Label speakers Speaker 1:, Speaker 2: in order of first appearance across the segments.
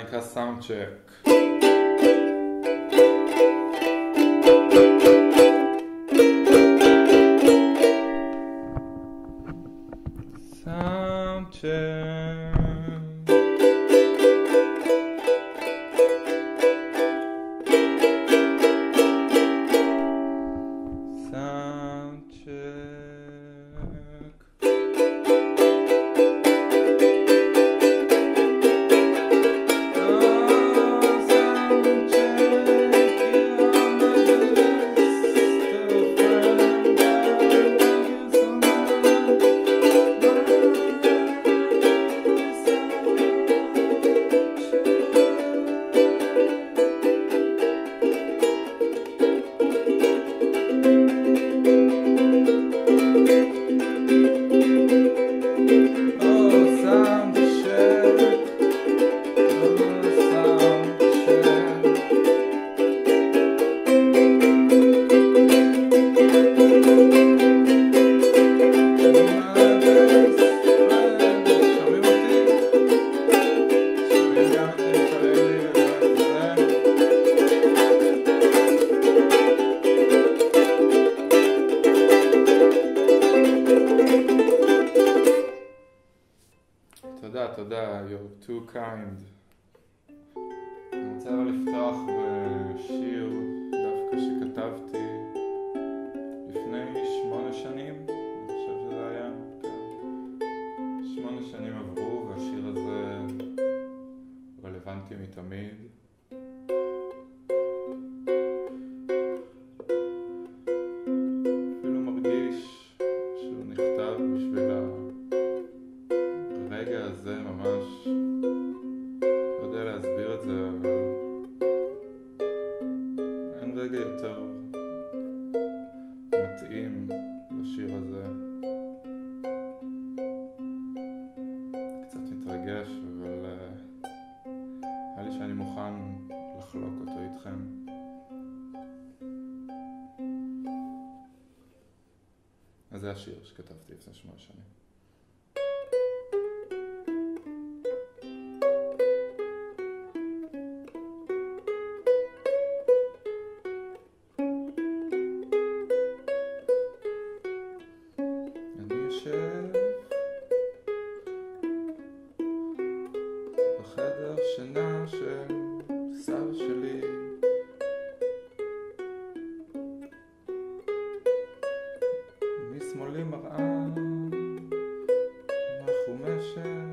Speaker 1: eletrônica Soundcheck. לפני שמונה שנים. משמאלי מראה się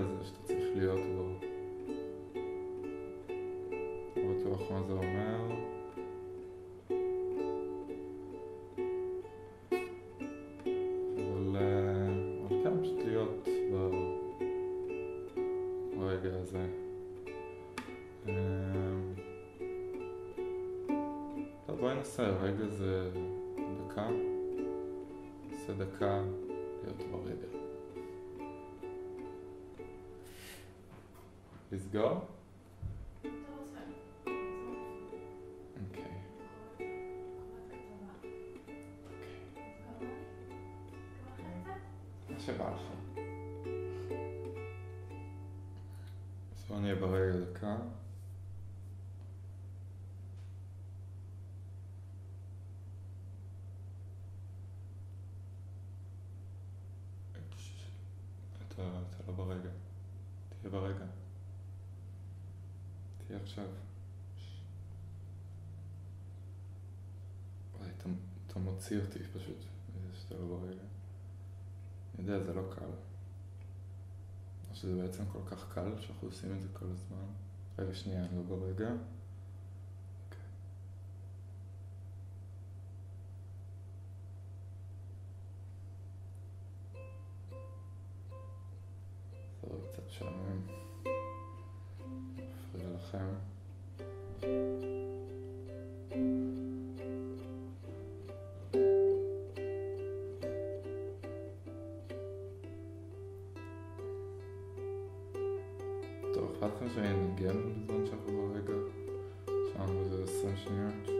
Speaker 1: הזה שאתה צריך להיות בו. לא בטוח מה זה אומר. אבל, אה, אבל כן, פשוט להיות ב... הרגע הזה. אמ, טוב, בואי נעשה רגע זה דקה. נעשה דקה להיות ברגע. is go? Okay. okay. Się bawi. So nie było מוציא אותי פשוט, מזה שאתה לא ברגע. אני יודע, זה לא קל. או שזה בעצם כל כך קל שאנחנו עושים את זה כל הזמן. רגע, שנייה, אני לא ברגע. Laten we zijn een Gem, dus dan gaan lekker samen met de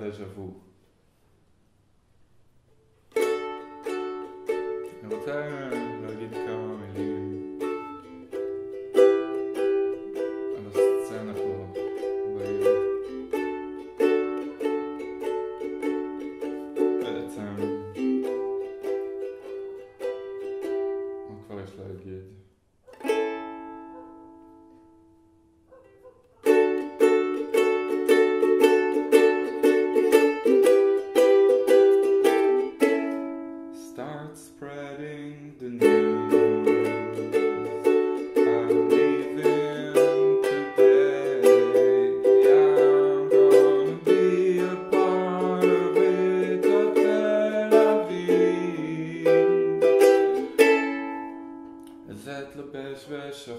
Speaker 1: naar déjà vu. En wat.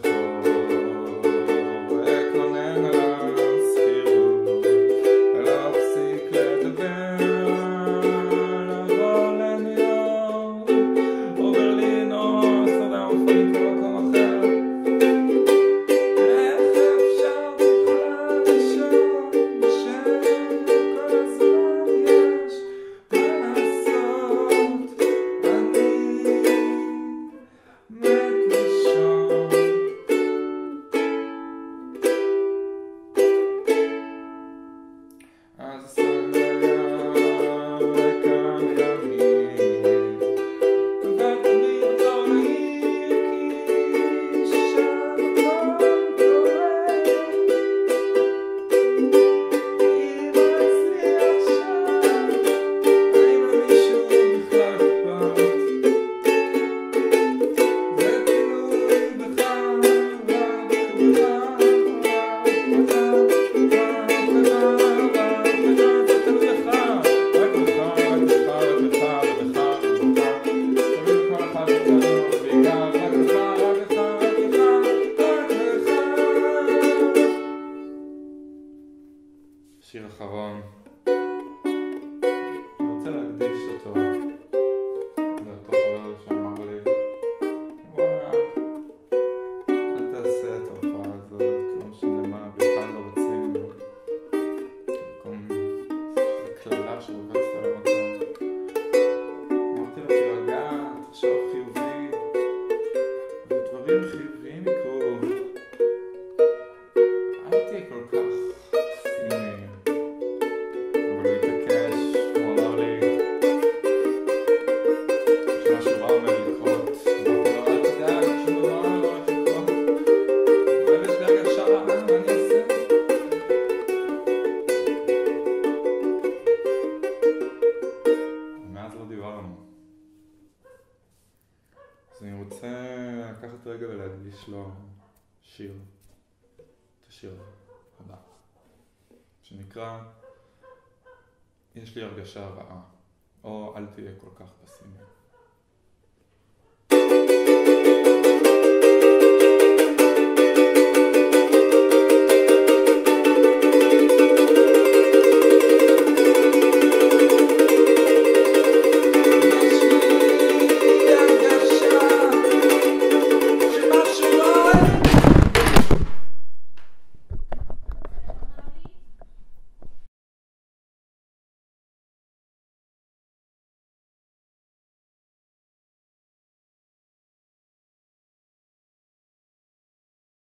Speaker 1: beautiful. יש לי הרגשה רעה, או אל תהיה כל כך פסימי.